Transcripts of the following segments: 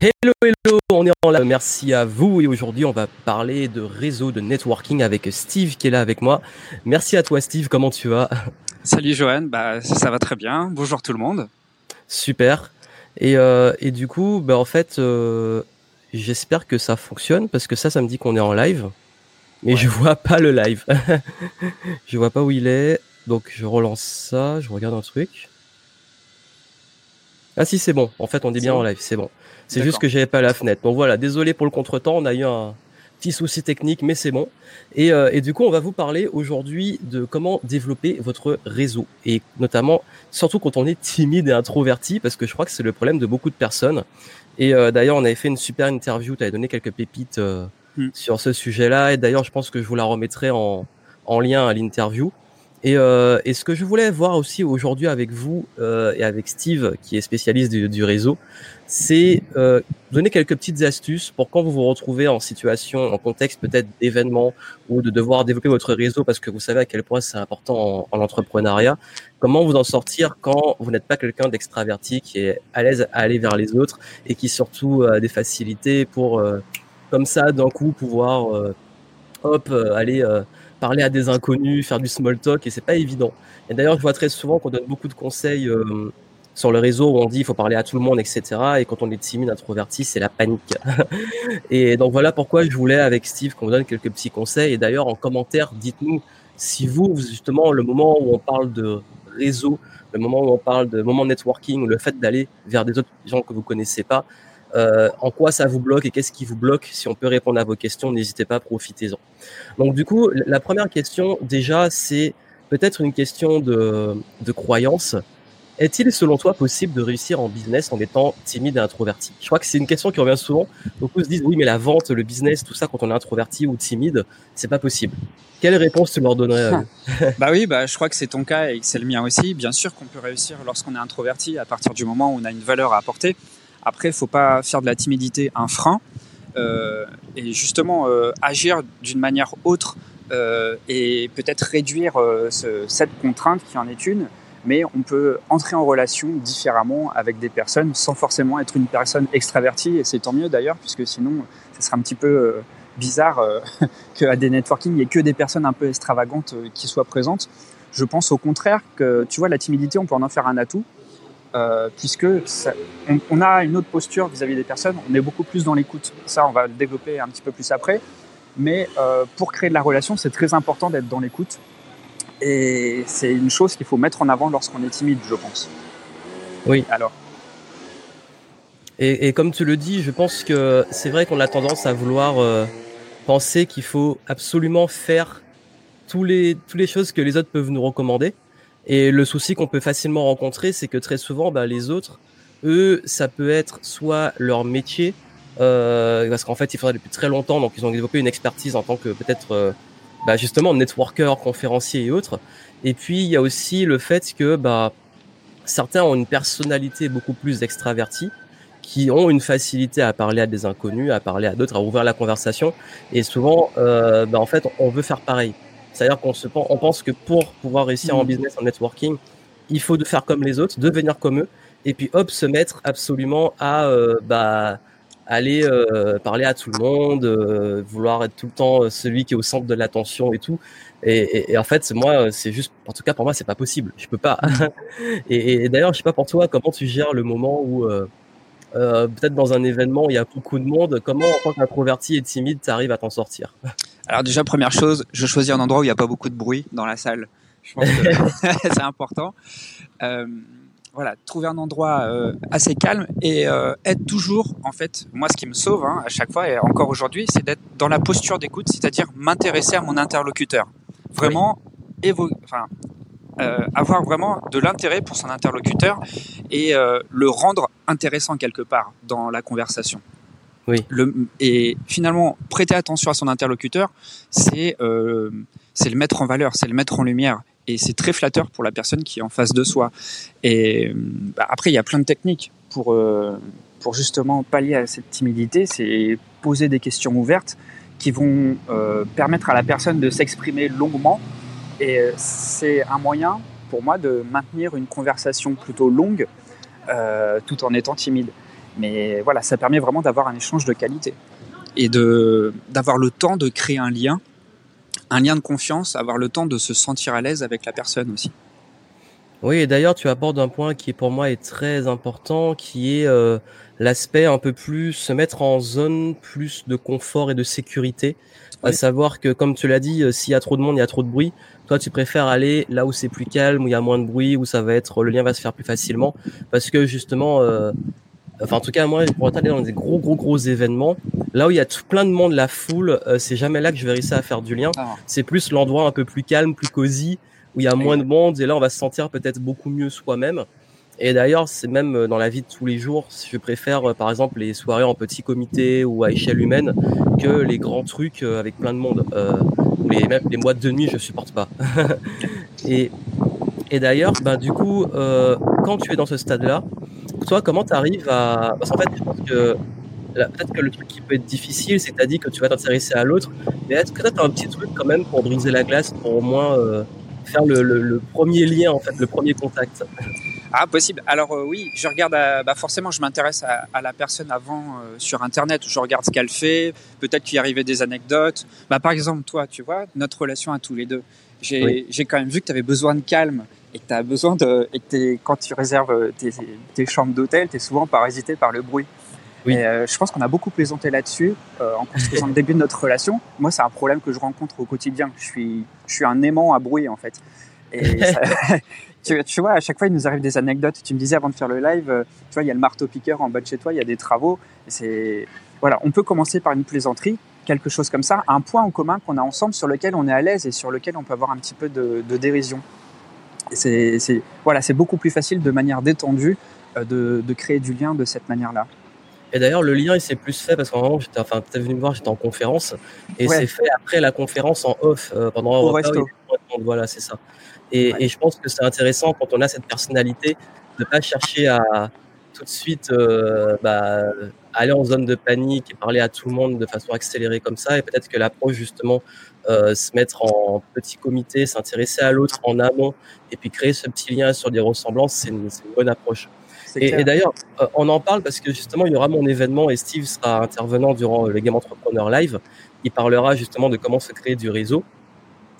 Hello, hello, on est en live. Merci à vous et aujourd'hui on va parler de réseau de networking avec Steve qui est là avec moi. Merci à toi Steve, comment tu vas? Salut Johan, bah ça va très bien. Bonjour tout le monde. Super. Et, euh, et du coup, bah en fait, euh, j'espère que ça fonctionne parce que ça, ça me dit qu'on est en live, mais je vois pas le live. je vois pas où il est, donc je relance ça, je regarde un truc. Ah si, c'est bon. En fait, on est bien en live, c'est bon. C'est juste que j'avais pas la fenêtre. Donc voilà, désolé pour le contretemps, on a eu un petit souci technique, mais c'est bon. Et, euh, et, du coup, on va vous parler aujourd'hui de comment développer votre réseau. Et notamment, surtout quand on est timide et introverti, parce que je crois que c'est le problème de beaucoup de personnes. Et euh, d'ailleurs, on avait fait une super interview, tu avais donné quelques pépites euh, mm. sur ce sujet-là. Et d'ailleurs, je pense que je vous la remettrai en, en lien à l'interview. Et, euh, et, ce que je voulais voir aussi aujourd'hui avec vous euh, et avec Steve, qui est spécialiste du, du réseau, c'est euh, donner quelques petites astuces pour quand vous vous retrouvez en situation, en contexte peut-être d'événement ou de devoir développer votre réseau parce que vous savez à quel point c'est important en, en, entrepreneuriat. Comment vous en sortir quand vous n'êtes pas quelqu'un d'extraverti qui est à l'aise à aller vers les autres et qui surtout a des facilités pour euh, comme ça d'un coup pouvoir euh, hop aller parler à des inconnus, faire du small talk, et c'est pas évident. Et d'ailleurs, je vois très souvent qu'on donne beaucoup de conseils euh, sur le réseau où on dit il faut parler à tout le monde, etc. Et quand on est timide, introverti, c'est la panique. et donc voilà pourquoi je voulais avec Steve qu'on donne quelques petits conseils. Et d'ailleurs, en commentaire, dites-nous si vous, justement, le moment où on parle de réseau, le moment où on parle de moment networking, le fait d'aller vers des autres gens que vous connaissez pas, euh, en quoi ça vous bloque et qu'est-ce qui vous bloque? Si on peut répondre à vos questions, n'hésitez pas, profitez-en. Donc du coup, la première question déjà, c'est peut-être une question de, de croyance. Est-il selon toi possible de réussir en business en étant timide et introverti? Je crois que c'est une question qui revient souvent. Beaucoup se disent oui, mais la vente, le business, tout ça, quand on est introverti ou timide, c'est pas possible. Quelle réponse tu leur donnerais Bah oui, bah je crois que c'est ton cas et que c'est le mien aussi. Bien sûr qu'on peut réussir lorsqu'on est introverti à partir du moment où on a une valeur à apporter. Après, il faut pas faire de la timidité un frein euh, et justement euh, agir d'une manière autre euh, et peut-être réduire ce, cette contrainte qui en est une. Mais on peut entrer en relation différemment avec des personnes sans forcément être une personne extravertie et c'est tant mieux d'ailleurs puisque sinon ce serait un petit peu bizarre qu'à des networking il y ait que des personnes un peu extravagantes qui soient présentes. Je pense au contraire que tu vois la timidité on peut en faire un atout euh, puisque ça, on, on, a une autre posture vis-à-vis -vis des personnes, on est beaucoup plus dans l'écoute. Ça, on va le développer un petit peu plus après. Mais euh, pour créer de la relation, c'est très important d'être dans l'écoute. Et c'est une chose qu'il faut mettre en avant lorsqu'on est timide, je pense. Oui. Alors. Et, et, comme tu le dis, je pense que c'est vrai qu'on a tendance à vouloir euh, penser qu'il faut absolument faire tous les, toutes les choses que les autres peuvent nous recommander. Et le souci qu'on peut facilement rencontrer, c'est que très souvent, bah, les autres, eux, ça peut être soit leur métier, euh, parce qu'en fait, ils font depuis très longtemps, donc ils ont développé une expertise en tant que peut-être, euh, bah, justement, networker, conférencier et autres. Et puis, il y a aussi le fait que bah, certains ont une personnalité beaucoup plus extravertie, qui ont une facilité à parler à des inconnus, à parler à d'autres, à ouvrir la conversation. Et souvent, euh, bah, en fait, on veut faire pareil. C'est-à-dire qu'on se on pense que pour pouvoir réussir en mmh. business, en networking, il faut de faire comme les autres, devenir comme eux, et puis hop, se mettre absolument à euh, bah, aller euh, parler à tout le monde, euh, vouloir être tout le temps celui qui est au centre de l'attention et tout. Et, et, et, en fait, moi, c'est juste, en tout cas pour moi, c'est pas possible. Je peux pas. et, et d'ailleurs, je sais pas pour toi, comment tu gères le moment où peut-être dans un événement où il y a beaucoup de monde, comment en tant qu'introverti et timide, tu arrives à t'en sortir? Alors déjà, première chose, je choisis un endroit où il n'y a pas beaucoup de bruit dans la salle. Je pense que c'est important. Euh, voilà, trouver un endroit euh, assez calme et euh, être toujours, en fait, moi, ce qui me sauve hein, à chaque fois et encore aujourd'hui, c'est d'être dans la posture d'écoute, c'est-à-dire m'intéresser à mon interlocuteur. Vraiment, oui. enfin, euh, avoir vraiment de l'intérêt pour son interlocuteur et le rendre intéressant quelque part dans la conversation. Et finalement, prêter attention à son interlocuteur, c'est euh, c'est le mettre en valeur, c'est le mettre en lumière. Et c'est très flatteur pour la personne qui est en face de soi. Et bah, après, il y a plein de techniques pour, euh, pour justement pallier à cette timidité. C'est poser des questions ouvertes qui vont euh, permettre à la personne de s'exprimer longuement et c'est un moyen pour moi de maintenir une conversation plutôt longue tout en étant timide. Mais voilà, ça permet vraiment d'avoir un échange de qualité et de d'avoir le temps de créer un lien, un lien de confiance, avoir le temps de se sentir à l'aise avec la personne aussi. Oui, et d'ailleurs, tu abordes un point qui pour moi est très important, qui est euh, l'aspect un peu plus se mettre en zone plus de confort et de sécurité. À savoir que, comme tu l'as dit, euh, s'il y a trop de monde, il y a trop de bruit. Toi, tu préfères aller là où c'est plus calme, où il y a moins de bruit, où ça va être, le lien va se faire plus facilement, parce que justement, euh, enfin en tout cas moi, pour aller dans des gros gros gros événements, là où il y a tout plein de monde, la foule, c'est jamais là que je vais réussir à faire du lien. Ah. C'est plus l'endroit un peu plus calme, plus cosy, où il y a moins de monde et là on va se sentir peut-être beaucoup mieux soi-même. Et d'ailleurs, c'est même euh, dans la vie de tous les jours, je préfère euh, par exemple les soirées en petit comité ou à échelle humaine que les grands trucs euh, avec plein de monde. Euh, les, même les mois de nuit, je supporte pas. et et d'ailleurs, bah, du coup, euh, quand tu es dans ce stade-là, toi, comment tu arrives à... Parce qu'en fait, je pense que peut-être que le truc qui peut être difficile, c'est que tu vas t'intéresser à l'autre, mais est-ce que tu as un petit truc quand même pour briser la glace, pour au moins faire le, premier lien, en fait, le premier contact? Ah, possible. Alors euh, oui, je regarde, bah, forcément, je m'intéresse à, la personne avant euh, sur Internet, je regarde ce qu'elle fait, peut-être qu'il y arrivait des anecdotes. Bah, par exemple, toi, tu vois, notre relation à tous les deux, j'ai quand même vu que tu avais besoin de calme et que as besoin de... Et que quand tu réserves tes, tes chambres d'hôtel, tu es souvent parasité par le bruit. Oui. Euh, je pense qu'on a beaucoup plaisanté là-dessus euh, en construisant le début de notre relation. Moi, c'est un problème que je rencontre au quotidien. Je suis, je suis un aimant à bruit en fait. Et tu, tu, vois, à chaque fois, il nous arrive des anecdotes. Tu me disais avant de faire le live, euh, tu vois, il y a le marteau-piqueur en bas de chez toi, il y a des travaux. C'est voilà, on peut commencer par une plaisanterie, quelque chose comme ça, un point en commun qu'on a ensemble sur lequel on est à l'aise et sur lequel on peut avoir un petit peu de, de dérision. C'est voilà, beaucoup plus facile de manière détendue euh, de, de créer du lien de cette manière-là. Et d'ailleurs, le lien, il s'est plus fait parce qu'en moment, j'étais, enfin, tu es venu me voir, j'étais en conférence, et c'est fait après la conférence en off, euh, pendant un repas. Voilà, c'est ça. Et, et, je pense que c'est intéressant quand on a cette personnalité de pas chercher à tout de suite euh, bah, aller en zone de panique et parler à tout le monde de façon accélérée comme ça. Et peut-être que l'approche, justement, euh, se mettre en petit comité, s'intéresser à l'autre en amont, et puis créer ce petit lien sur des ressemblances, c'est une, une bonne approche. Et, d'ailleurs, euh, on en parle parce que justement, il y aura mon événement et Steve sera intervenant durant le Game Entrepreneur Live. Il parlera justement de comment se créer du réseau.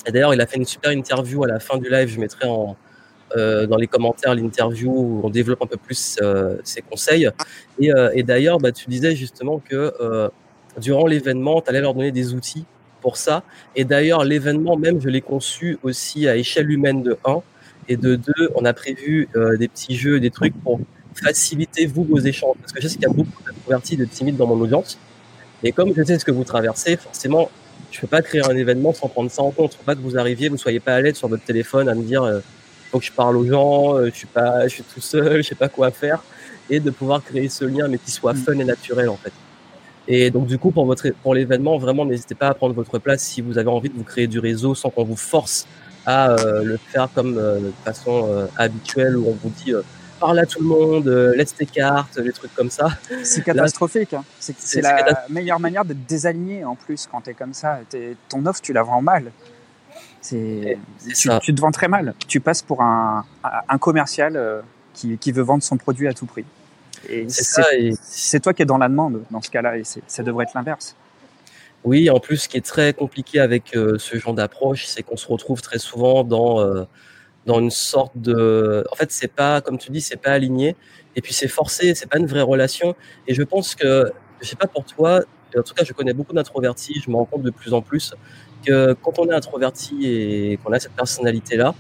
Et d'ailleurs, il a fait une super interview à la fin du live. Je mettrai en, euh, dans les commentaires l'interview où on développe un peu plus euh, conseils. Et, euh, d'ailleurs, bah, tu disais justement que euh, durant l'événement, tu allais leur donner des outils pour ça. Et d'ailleurs, l'événement même, je l'ai conçu aussi à échelle humaine de 1. Et de 2, on a prévu des petits jeux, des trucs pour facilitez vous vos échanges Parce que je sais qu'il y a beaucoup d'introvertis, de timides dans mon audience. Et comme je sais ce que vous traversez, forcément, je peux pas créer un événement sans prendre ça en compte. Faut pas que vous arriviez, vous soyez pas à l'aide sur votre téléphone à me dire, que je parle aux gens, euh, je suis pas, je suis tout seul, je sais pas quoi faire, et de pouvoir créer ce lien, mais qui soit mm. fun et naturel en fait. Et donc du coup, pour votre, pour l'événement, vraiment, n'hésitez pas à prendre votre place si vous avez envie de vous créer du réseau sans qu'on vous force à euh, le faire comme de façon habituelle où on vous dit parle à tout le monde, euh, laisse tes cartes, des trucs comme ça. C'est catastrophique. Hein. C'est la meilleure manière de te désaligner en plus quand tu es comme ça. ton offre, tu la vends mal. Tu, tu, te vends très mal. Tu passes pour un, un commercial euh, qui, qui, veut vendre son produit à tout prix. Et c'est toi qui es dans la demande dans ce cas-là, et ça devrait être l'inverse. Oui, en plus, ce qui est très compliqué avec euh, ce genre d'approche, c'est qu'on se retrouve très souvent dans dans une sorte de. En fait, c'est pas, comme tu dis, c'est pas aligné. Et puis c'est forcé, c'est pas une vraie relation. Et je pense que, je sais pas pour toi, en tout cas, je connais beaucoup d'introvertis, je me rends compte de plus en plus que quand on est introverti et qu'on a cette personnalité-là,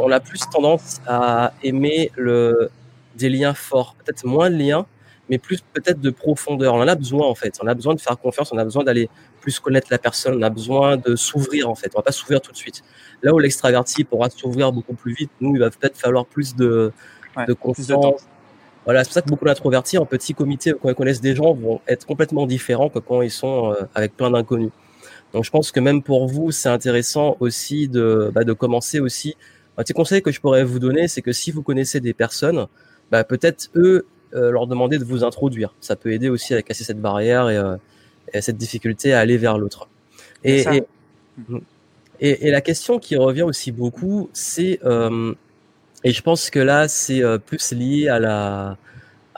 on a plus tendance à aimer le, des liens forts, peut-être moins de liens, mais plus peut-être de profondeur. On en a besoin en fait. On a besoin de faire confiance, on a besoin d'aller plus connaître la personne, on a besoin de s'ouvrir en fait. On va pas s'ouvrir tout de suite. Là où l'extraverti pourra s'ouvrir beaucoup plus vite, nous il va peut-être falloir plus de, de confiance. Voilà, c'est pour ça que beaucoup d'introvertis en petit comité quand ils connaissent des gens vont être complètement différents que quand ils sont euh, avec plein d'inconnus. Donc je pense que même pour vous, c'est intéressant aussi de, bah, de commencer aussi. Un petit conseil que je pourrais vous donner, c'est que si vous connaissez des personnes, bah, peut-être eux euh, leur demander de vous introduire. Ça peut aider aussi à casser cette barrière et, euh, cette difficulté à aller vers l'autre. Et, et, et, la question qui revient aussi beaucoup, c'est, euh, et je pense que là, c'est plus lié à la,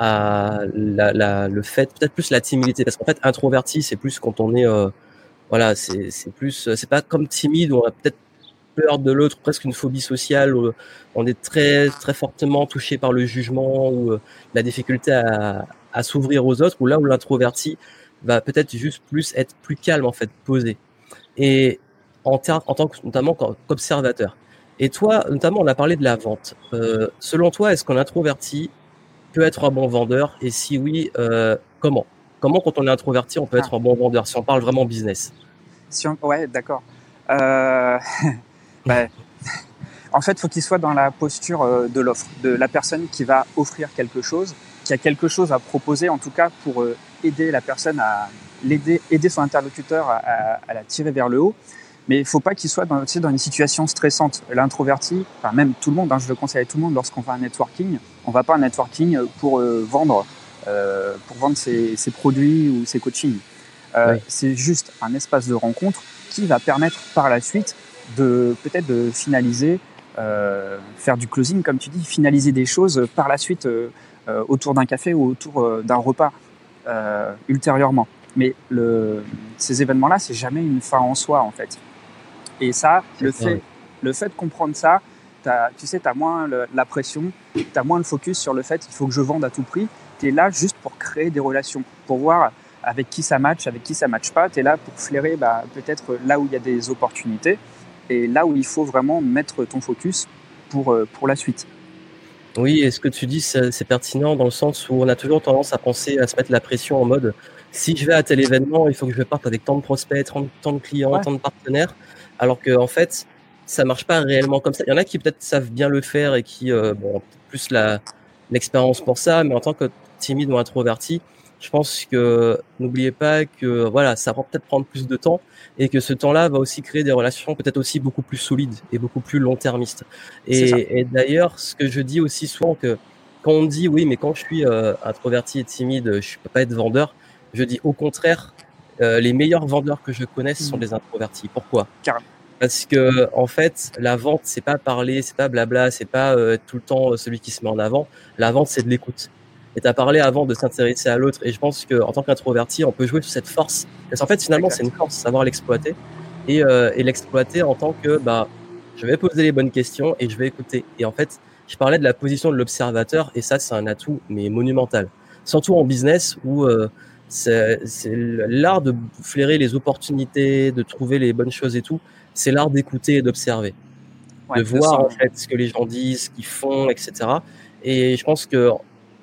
à la, le fait, peut-être plus la timidité, parce qu'en fait, introverti, c'est plus quand on est, euh, voilà, c'est plus, c'est pas comme timide on a peut-être peur de l'autre, presque une phobie sociale, où on est très très fortement touché par le jugement ou euh, la difficulté à, s'ouvrir aux autres, ou là où l'introverti va peut-être juste plus être plus calme en fait, posé. Et en, en tant que notamment qu'observateur. Et toi, notamment, on a parlé de la vente. Euh, selon toi, est-ce qu'un introverti peut être un bon vendeur? Et si oui, euh, comment? Comment, quand on est introverti, on peut être un bon vendeur Si on parle vraiment business? Si on... Ouais, d'accord. Euh... bah, en fait, faut qu'il soit dans la posture de l'offre, de la personne qui va offrir quelque chose, qui a quelque chose à proposer, en tout cas pour aider la personne à l'aider, aider son interlocuteur à la tirer vers le haut mais il faut pas qu'il soit dans, dans une situation stressante. L'introverti, enfin même tout le monde, hein, je le conseille à tout le monde lorsqu'on va un networking, on va pas un networking pour euh, vendre, euh, pour vendre ses, ses, produits ou ses coachings. Euh, C'est juste un espace de rencontre qui va permettre par la suite de peut-être de finaliser, faire du closing comme tu dis, finaliser des choses par la suite autour d'un café ou autour d'un repas ultérieurement. Mais le, ces événements-là, c'est jamais une fin en soi en fait. Et ça, le fait, le fait de comprendre ça, as, tu sais, tu as moins la pression, tu as moins le focus sur le fait qu'il faut que je vende à tout prix. Tu es là juste pour créer des relations, pour voir avec qui ça match, avec qui ça match pas. Tu es là pour flairer bah, peut-être là où il y a des opportunités et là où il faut vraiment mettre ton focus pour, euh, pour la suite. Oui, et ce que tu dis, c'est pertinent dans le sens où on a toujours tendance à penser à se mettre la pression en mode si je vais à tel événement, il faut que je parte avec tant de prospects, tant de clients, tant de partenaires alors que en fait ça marche pas réellement comme ça. Il y en a qui peut-être savent bien le faire et qui euh, bon plus la l'expérience pour ça, mais en tant que timide ou introverti, je pense que n'oubliez pas que voilà, ça va peut-être prendre plus de temps et que ce temps-là va aussi créer des relations peut-être aussi beaucoup plus solides et beaucoup plus long-termistes. Et, et d'ailleurs, ce que je dis aussi souvent que quand on dit oui, mais quand je suis euh, introverti et timide, je peux pas être vendeur, je dis au contraire, euh, les meilleurs vendeurs que je connaisse sont des mmh. introvertis. Pourquoi? Parce que en fait, la vente, c'est pas parler, c'est pas blabla, c'est pas euh, tout le temps euh, celui qui se met en avant. La vente, c'est de l'écoute. Et as parlé avant de s'intéresser à l'autre. Et je pense qu'en tant qu'introverti, on peut jouer sur cette force. Parce qu'en fait, finalement, c'est une force, savoir l'exploiter. Et, et l'exploiter en tant que, bah, je vais poser les bonnes questions et je vais écouter. Et en fait, je parlais de la position de l'observateur. Et ça, c'est un atout, mais monumental. Surtout en business où c'est l'art de flairer les opportunités, de trouver les bonnes choses et tout. C'est l'art d'écouter et d'observer, de voir en fait ce que les gens disent, ce qu'ils font, etc. Et je pense que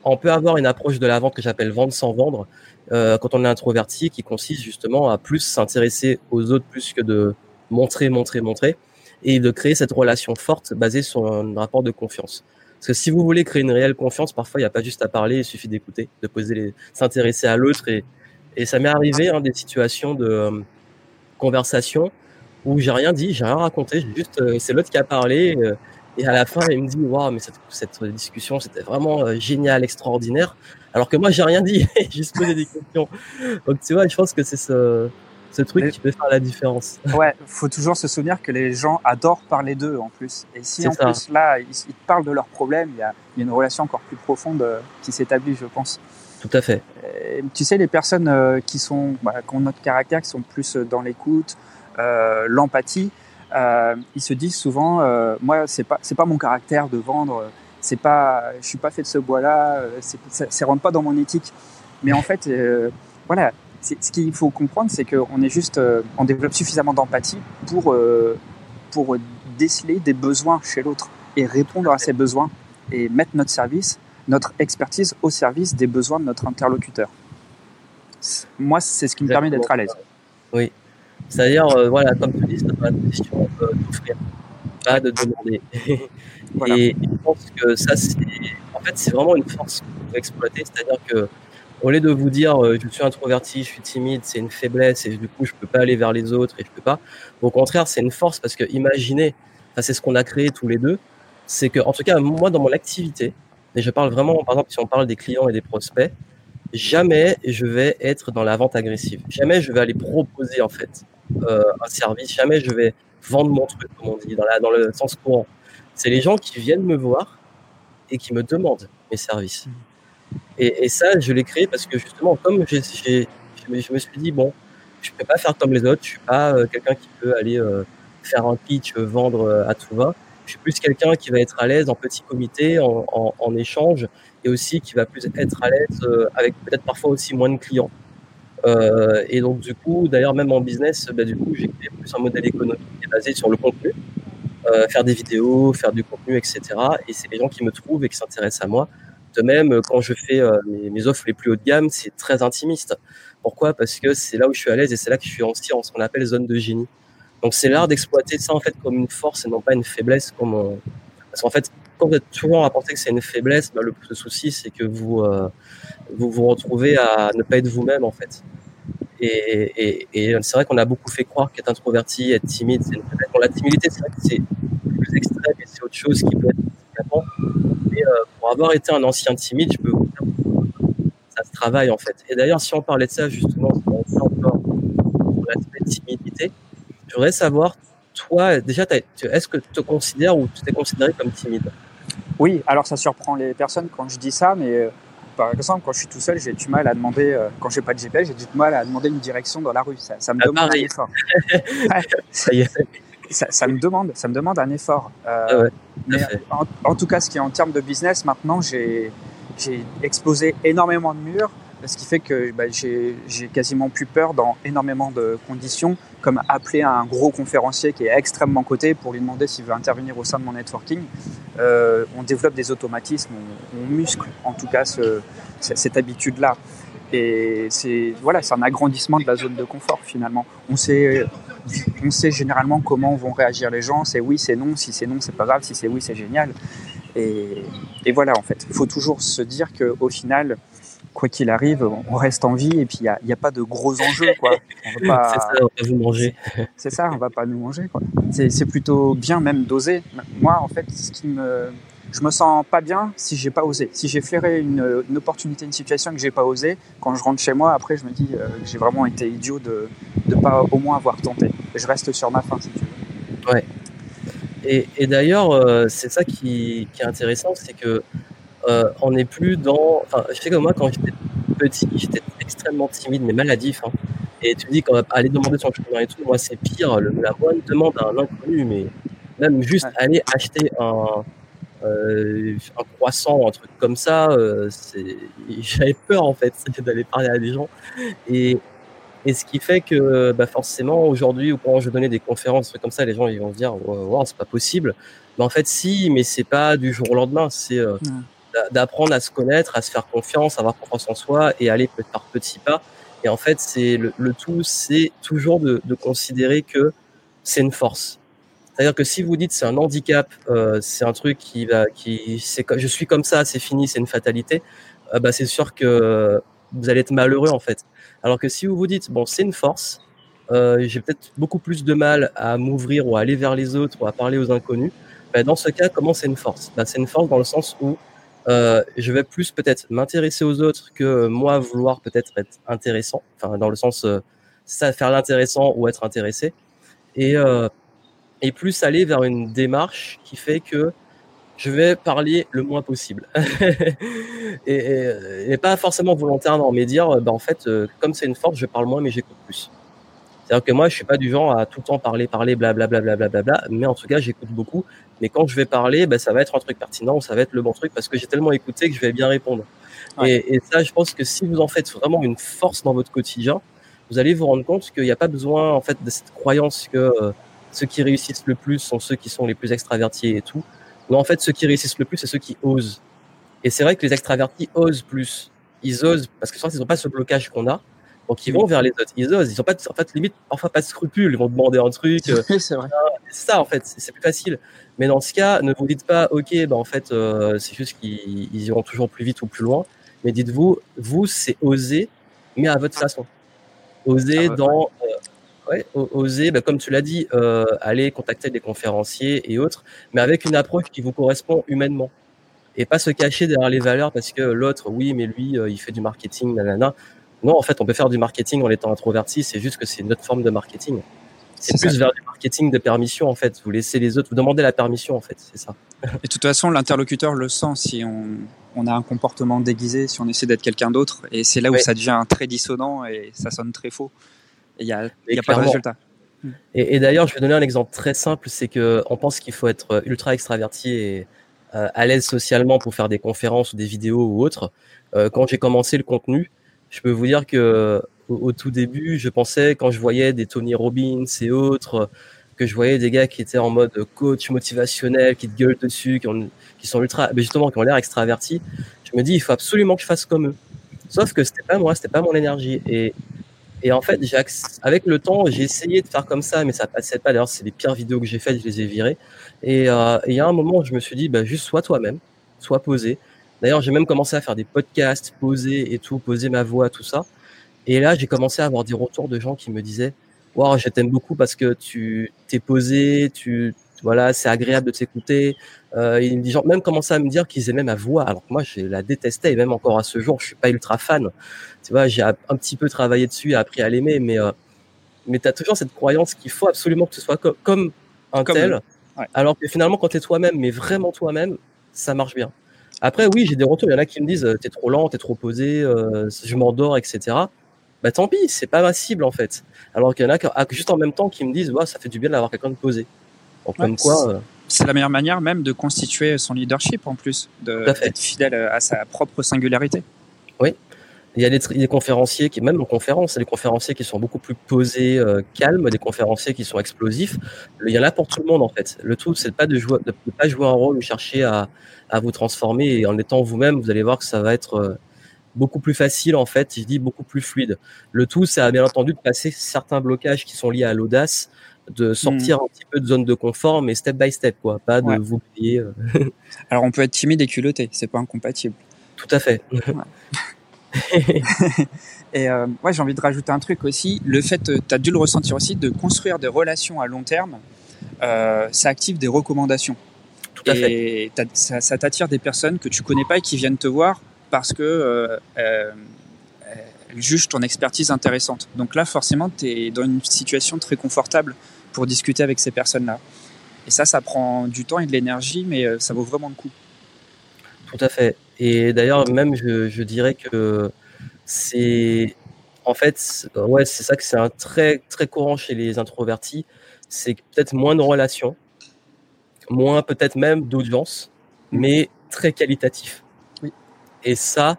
on peut avoir une approche de la vente que j'appelle vendre sans vendre euh, quand on est introverti, qui consiste justement à plus s'intéresser aux autres plus que de montrer, montrer, montrer, et de créer cette relation forte basée sur un rapport de confiance. Parce que si vous voulez créer une réelle confiance, parfois il n'y a pas juste à parler, il suffit d'écouter, de poser les, s'intéresser à l'autre. Et, ça m'est arrivé hein, des situations de euh, conversation où j'ai rien dit, j'ai rien raconté, juste euh, c'est l'autre qui a parlé. Euh, et à la fin, il me dit waouh, mais cette, discussion c'était vraiment génial, extraordinaire. Alors que moi j'ai rien dit, juste posé des questions. Donc tu vois, je pense que c'est ce ce truc qui peut faire la différence. Ouais, faut toujours se souvenir que les gens adorent parler d'eux en plus. Et si en plus là, ils, ils, parlent de leurs problèmes, il y, a, il y, a, une relation encore plus profonde euh, qui s'établit, je pense. Tout à fait. Et, tu sais, les personnes euh, qui sont, bah, qui ont notre caractère, qui sont plus euh, dans l'écoute, euh, l'empathie, euh, ils se disent souvent, moi, c'est pas, c'est pas mon caractère de vendre. C'est pas, je suis pas fait de ce bois-là. Ça, ça rentre pas dans mon éthique. Mais en fait, voilà, ce qu'il faut comprendre, c'est qu'on est juste, euh, on développe suffisamment d'empathie pour, euh, pour déceler des besoins chez l'autre et répondre à ces besoins et mettre notre service, notre expertise au service des besoins de notre interlocuteur. Moi, c'est ce qui me permet d'être à l'aise. Oui. C'est-à-dire, euh, voilà, comme tu dis, c'est pas la question d'offrir, pas de demander. Et je pense que ça, c'est, en fait, c'est vraiment une force qu'il faut exploiter. C'est-à-dire que au lieu de vous dire euh, je suis introverti, je suis timide, c'est une faiblesse et du coup je peux pas aller vers les autres et je peux pas. Au contraire, c'est une force parce que imaginez, c'est ce qu'on a créé tous les deux, c'est que en tout cas moi dans mon activité, et je parle vraiment par exemple si on parle des clients et des prospects, jamais je vais être dans la vente agressive. Jamais je vais aller proposer en fait euh, un service. Jamais je vais vendre mon truc comme on dit dans, la, dans le sens courant. C'est les gens qui viennent me voir et qui me demandent mes services. Et, ça, je l'ai créé parce que justement, comme j'ai, je me suis dit, bon, je peux pas faire comme les autres, je suis pas euh, quelqu'un qui peut aller euh, faire un pitch, vendre à tout va. Je suis plus quelqu'un qui va être à l'aise en petit comité, en, en, en, échange, et aussi qui va plus être à l'aise avec peut-être parfois aussi moins de clients. Euh, et donc du coup, d'ailleurs même en business, bah, du coup j'ai créé plus un modèle économique qui est basé sur le contenu, euh, faire des vidéos, faire du contenu, etc. Et c'est les gens qui me trouvent et qui s'intéressent à moi. Même, quand je fais euh, mes, offres les plus haut de gamme, c'est très intimiste. Pourquoi? Parce que c'est là où je suis à l'aise et c'est là que je suis en ce qu'on appelle zone de génie. Donc c'est l'art d'exploiter ça en fait comme une force et non pas une faiblesse. Comme on... Parce qu'en fait, quand vous êtes toujours à penser que c'est une faiblesse, bah, le, souci c'est que vous, euh, vous vous retrouvez à ne pas être vous-même en fait. Et, c'est vrai qu'on a beaucoup fait croire qu'être introverti, être timide, c'est une faiblesse. La timidité, c'est plus extrême et c'est autre chose qui peut être euh, pour avoir été un ancien timide, je peux vous dire ça se travaille en fait. Et d'ailleurs, si on parlait de ça justement, si encore sur l'aspect timidité, je voudrais savoir, toi, déjà, est-ce que tu te considères ou tu t'es considéré comme timide? Oui, alors ça surprend les personnes quand je dis ça, mais euh, par exemple, quand je suis tout seul, j'ai du mal à demander, euh, quand j'ai pas de GPS, j'ai du mal à demander une direction dans la rue. Ça, ça me ah, demande un effort. ça, ça, me demande, ça me demande un effort. Euh, ah en, tout cas, ce qui est en termes de business, maintenant, j'ai explosé énormément de murs ce qui fait que bah, j'ai quasiment plus peur dans énormément de conditions, comme appeler un gros conférencier qui est extrêmement coté pour lui demander s'il veut intervenir au sein de mon networking. Euh, on développe des automatismes, on, muscle en tout cas ce, cette habitude-là. Et c'est voilà, c'est un agrandissement de la zone de confort finalement. On sait, on sait généralement comment vont réagir les gens. C'est oui, c'est non. Si c'est non, c'est pas grave. Si c'est oui, c'est génial. Et, et, voilà, en fait, il faut toujours se dire que au final, quoi qu'il arrive, on reste en vie et puis il n'y a, pas de gros enjeux. Quoi. c'est ça, on va vous manger. c'est ça, on va pas nous manger. C'est, plutôt bien même d'oser. Moi, en fait, ce qui me, je me sens pas bien si j'ai pas osé. Si j'ai flairé une, opportunité, une situation que j'ai pas osé, quand je rentre chez moi, après, je me dis euh, que j'ai vraiment été idiot de ne pas au moins avoir tenté. je reste sur ma fin, si tu veux. Ouais. Et, d'ailleurs, euh, c'est ça qui, qui est intéressant, c'est que euh, on n'est plus dans. Enfin, je sais que moi, quand j'étais petit, j'étais extrêmement timide, mais maladif. Hein. Et tu dis qu'on va aller demander son chemin et tout, moi, c'est pire. Le, la moindre demande à un inconnu, mais même juste aller acheter un, euh, un croissant ou un truc comme ça, euh, j'avais peur en fait d'aller parler à des gens. Et, et ce qui fait que bah, forcément aujourd'hui, quand je donnais des conférences, trucs comme ça, les gens ils vont se dire, wow, c'est pas possible. Mais en fait, si, mais c'est pas du jour au lendemain. C'est euh, d'apprendre à se connaître, à se faire confiance, à avoir confiance en soi et aller par petits pas. Et en fait, c'est le, tout, c'est toujours de, de, considérer que c'est une force. C'est-à-dire que si vous dites c'est un handicap, euh, c'est un truc qui va, qui, c'est je suis comme ça, c'est fini, c'est une fatalité, euh, bah c'est sûr que vous allez être malheureux en fait. Alors que si vous vous dites bon c'est une force, euh, j'ai peut-être beaucoup plus de mal à m'ouvrir ou à aller vers les autres ou à parler aux inconnus. Bah, dans ce cas, comment c'est une force? Bah, C'est une force dans le sens où euh, je vais plus peut-être m'intéresser aux autres que moi vouloir peut-être être intéressant, enfin dans le sens euh, ça faire l'intéressant ou être intéressé, et et plus aller vers une démarche qui fait que je vais parler le moins possible et, et, pas forcément volontairement, mais dire bah en fait comme c'est une force, je parle moins mais j'écoute plus. C'est-à-dire que moi, je suis pas du genre à tout le temps parler, parler, blablabla, bla, bla, bla, bla, mais en tout cas, j'écoute beaucoup. Mais quand je vais parler, bah, ça va être un truc pertinent, ça va être le bon truc parce que j'ai tellement écouté que je vais bien répondre. Et, et, ça, je pense que si vous en faites vraiment une force dans votre quotidien, vous allez vous rendre compte qu'il n'y a pas besoin, en fait, de cette croyance que euh, ceux qui réussissent le plus sont ceux qui sont les plus extravertis et tout. Non, en fait, ceux qui réussissent le plus, c'est ceux qui osent. Et c'est vrai que les extravertis osent plus. Ils osent parce que ils n'ont pas ce blocage qu'on a. Donc ils vont vers les autres, ils osent, ils ont pas, en fait, limite, parfois pas de scrupules, ils vont demander un truc. Euh, c'est vrai. C'est ça, en fait, c'est plus facile. Mais dans ce cas, ne vous dites pas, ok, bah en fait, euh, c'est juste qu'ils iront toujours plus vite ou plus loin. Mais dites-vous, vous, c'est oser, mais à votre façon. Oser dans, euh, ouais, oser, bah, comme tu l'as dit, euh, aller contacter des conférenciers et autres, mais avec une approche qui vous correspond humainement. Et pas se cacher derrière les valeurs parce que l'autre, oui, mais lui, il fait du marketing, nanana. Non, en fait, on peut faire du marketing en étant introverti, c'est juste que c'est une autre forme de marketing. c'est plus vers le marketing de permission en fait. Vous laissez les autres, vous demandez la permission en fait, c'est ça. Et de toute façon, l'interlocuteur le sent si on, on, a un comportement déguisé, si on essaie d'être quelqu'un d'autre, et c'est là où ça devient très dissonant et ça sonne très faux. Il n'y a, y a pas de résultat. Et, et d'ailleurs, je vais donner un exemple très simple, c'est que on pense qu'il faut être ultra extraverti et euh, à l'aise socialement pour faire des conférences ou des vidéos ou autres. Euh, quand j'ai commencé le contenu, je peux vous dire que au, tout début, je pensais quand je voyais des Tony Robbins et autres, que je voyais des gars qui étaient en mode coach motivationnel, qui te gueulent dessus, qui, ont, qui sont ultra, mais justement, qui ont l'air extravertis. Je me dis, il faut absolument que je fasse comme eux. Sauf que c'était pas moi, c'était pas mon énergie. Et, et en fait, avec le temps, j'ai essayé de faire comme ça, mais ça passait pas. D'ailleurs, c'est les pires vidéos que j'ai faites, je les ai virées. Et euh, il y a un moment où je me suis dit, bah, juste sois toi-même, sois posé. D'ailleurs, j'ai même commencé à faire des podcasts, poser et tout, poser ma voix, tout ça. Et là, j'ai commencé à avoir des retours de gens qui me disaient, wow, je t'aime beaucoup parce que tu t'es posé, tu, voilà, c'est agréable de t'écouter. Euh, des gens même commençaient à me dire qu'ils aimaient ma voix, alors que moi, je la détestais et même encore à ce jour, je suis pas ultra fan. Tu vois, j'ai un petit peu travaillé dessus et appris à l'aimer, mais euh, mais t'as toujours cette croyance qu'il faut absolument que ce soit comme un tel. Alors que finalement, quand tu es toi-même, mais vraiment toi-même, ça marche bien. Après, oui, j'ai des retours. Il y en a qui me disent T'es trop lent, t'es trop posé, euh, je m'endors, etc. Bah tant pis, c'est pas ma cible en fait. Alors qu'il y en a qui, ah, juste en même temps qui me disent ouais, Ça fait du bien d'avoir quelqu'un de posé. Comme quoi. Euh, c'est la meilleure manière même de constituer son leadership en plus, d'être fidèle à sa propre singularité. Oui, il y a des, conférenciers qui, même en conférence, il y a des conférenciers qui sont beaucoup plus posés, euh, calmes, des conférenciers qui sont explosifs. Il y en a pour tout le monde en fait. Le tout, c'est pas de jouer, de, pas jouer un rôle ou chercher à, à vous transformer. Et en étant vous-même, vous allez voir que ça va être euh, beaucoup plus facile en fait. Je dis beaucoup plus fluide. Le tout, c'est bien entendu de passer certains blocages qui sont liés à l'audace, de sortir hmm. un petit peu de zone de confort, mais step by step, quoi. Pas de vous plier. Euh. Alors, on peut être timide et culotté, c'est pas incompatible. Tout à fait. et euh, ouais, j'ai envie de rajouter un truc aussi. Le fait, euh, tu as dû le ressentir aussi, de construire des relations à long terme, euh, ça active des recommandations. Tout à et fait. Ça, ça t'attire des personnes que tu connais pas et qui viennent te voir parce que euh, elles jugent ton expertise intéressante. Donc là, forcément, tu es dans une situation très confortable pour discuter avec ces personnes-là. Et ça, ça prend du temps et de l'énergie, mais ça vaut vraiment le coup. Tout à fait. Et d'ailleurs, même, je, je, dirais que c'est. En fait, ouais, c'est ça que c'est un très, très courant chez les introvertis. C'est peut-être moins de relations, moins peut-être même d'audience, mmh. mais très qualitatif. Oui. Et ça,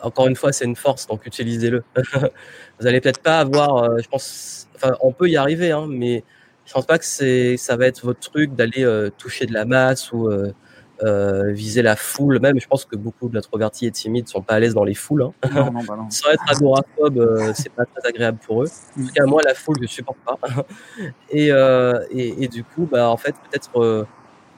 encore une fois, c'est une force, donc utilisez-le. Vous allez peut-être pas avoir, euh, je pense, enfin, on peut y arriver, hein, mais je pense pas que c'est, ça va être votre truc d'aller euh, toucher de la masse ou euh, euh, viser la foule. Même, je pense que beaucoup d'introvertis et timides sont pas à l'aise dans les foules. Hein. Non, non, bah non. Sans être agoraphobe, c'est pas très agréable pour eux. En tout cas, moi, la foule, je supporte pas. et, et, et, du coup, bah, en fait, peut-être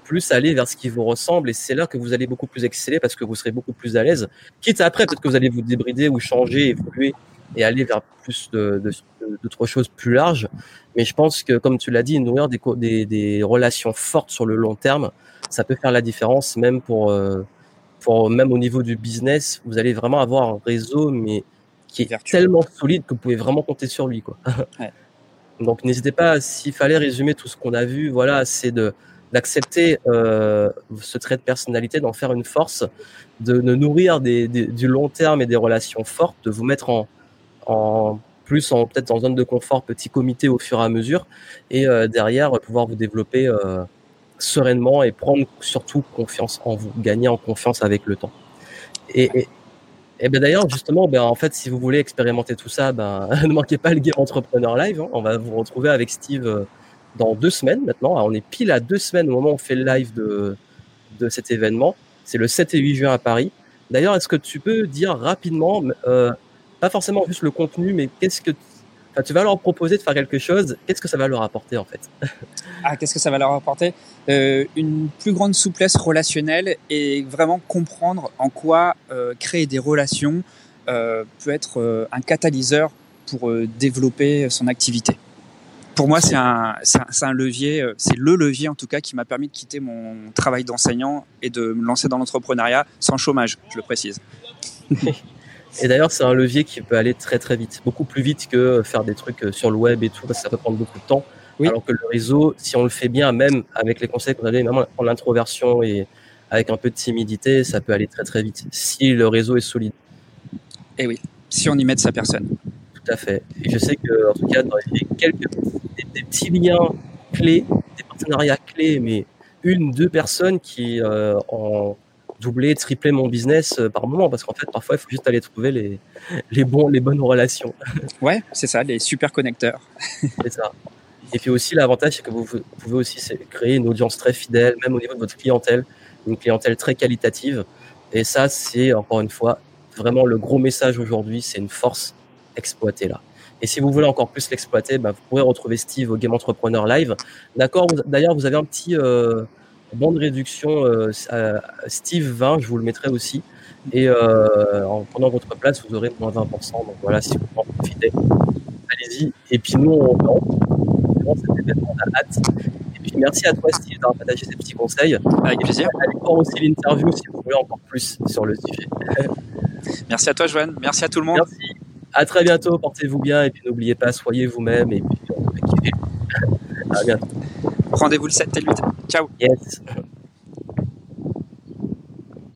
plus aller vers ce qui vous ressemble. Et c'est là que vous allez beaucoup plus exceller parce que vous serez beaucoup plus à l'aise. Quitte après, peut-être que vous allez vous débrider ou changer, évoluer et aller vers plus de, d'autres choses plus larges. Mais je pense que, comme tu l'as dit, nourrir des, des, des relations fortes sur le long terme, ça peut faire la différence même pour, euh, pour même au niveau du business. Vous allez vraiment avoir un réseau, mais qui est tellement solide que vous pouvez vraiment compter sur lui, quoi. Donc n'hésitez pas, s'il fallait résumer tout ce qu'on a vu, voilà, c'est de d'accepter euh, ce trait de personnalité, d'en faire une force, de, de nourrir des, du long terme et des relations fortes, de vous mettre en, en plus en peut-être en zone de confort, petit comité au fur et à mesure, et euh, derrière pouvoir vous développer euh, sereinement et prendre surtout confiance en vous, gagner en confiance avec le temps. Et, et, ben d'ailleurs, justement, ben en fait, si vous voulez expérimenter tout ça, ben ne manquez pas le Game Entrepreneur Live. Hein. On va vous retrouver avec Steve euh, dans deux semaines maintenant. on est pile à deux semaines au moment où on fait le live de, de cet événement. C'est le 7 et 8 juin à Paris. D'ailleurs, est-ce que tu peux dire rapidement, euh, pas forcément juste le contenu, mais qu'est-ce que tu vas leur proposer de faire quelque chose, qu'est-ce que ça va leur apporter en fait? Ah, qu'est-ce que ça va leur apporter? Euh, Une plus grande souplesse relationnelle et vraiment comprendre en quoi euh, créer des relations euh, peut être un catalyseur pour développer son activité. Pour moi, c'est un, un, un, levier, c'est le levier en tout cas qui m'a permis de quitter mon travail d'enseignant et de me lancer dans l'entrepreneuriat sans chômage, je le précise. Et d'ailleurs, c'est un levier qui peut aller très très vite, beaucoup plus vite que faire des trucs sur le web et tout, parce que ça peut prendre beaucoup de temps. Alors que le réseau, si on le fait bien, même avec les conseils qu'on a donnés, même en introversion et avec un peu de timidité, ça peut aller très très vite. Si le réseau est solide. Et oui, si on y met de sa personne. Tout à fait. Et je sais que, en tout cas, dans les quelques des, petits liens clés, des partenariats clés, mais une, deux personnes qui euh, ont doublé, triplé mon business euh, par moment, parce qu'en fait, parfois, il faut juste aller trouver les, les, bons, les bonnes relations. Ouais, c'est ça, les super connecteurs. c'est ça. Et puis aussi, l'avantage, c'est que vous pouvez aussi créer une audience très fidèle, même au niveau de votre clientèle, une clientèle très qualitative. Et ça, c'est encore une fois vraiment le gros message aujourd'hui, c'est une force exploitée là. Et si vous voulez encore plus l'exploiter, bah, vous pourrez retrouver Steve au Game Entrepreneur Live. D'accord D'ailleurs, vous avez un petit euh, bon de réduction euh, Steve 20, je vous le mettrai aussi. Et euh, en prenant votre place, vous aurez moins 20%. Donc voilà, si vous en profitez, allez-y. Et puis nous, on, on, cet événement, on a hâte. Et puis merci à toi, Steve, d'avoir partagé ces petits conseils. Avec plaisir. Allez voir aussi l'interview si vous voulez encore plus sur le sujet. merci à toi, Joanne. Merci à tout le monde. Merci. À très bientôt, portez-vous bien et puis n'oubliez pas, soyez vous-même et puis on va kiffer. À bientôt. Rendez-vous le 7 et le 8. Ciao. Yes.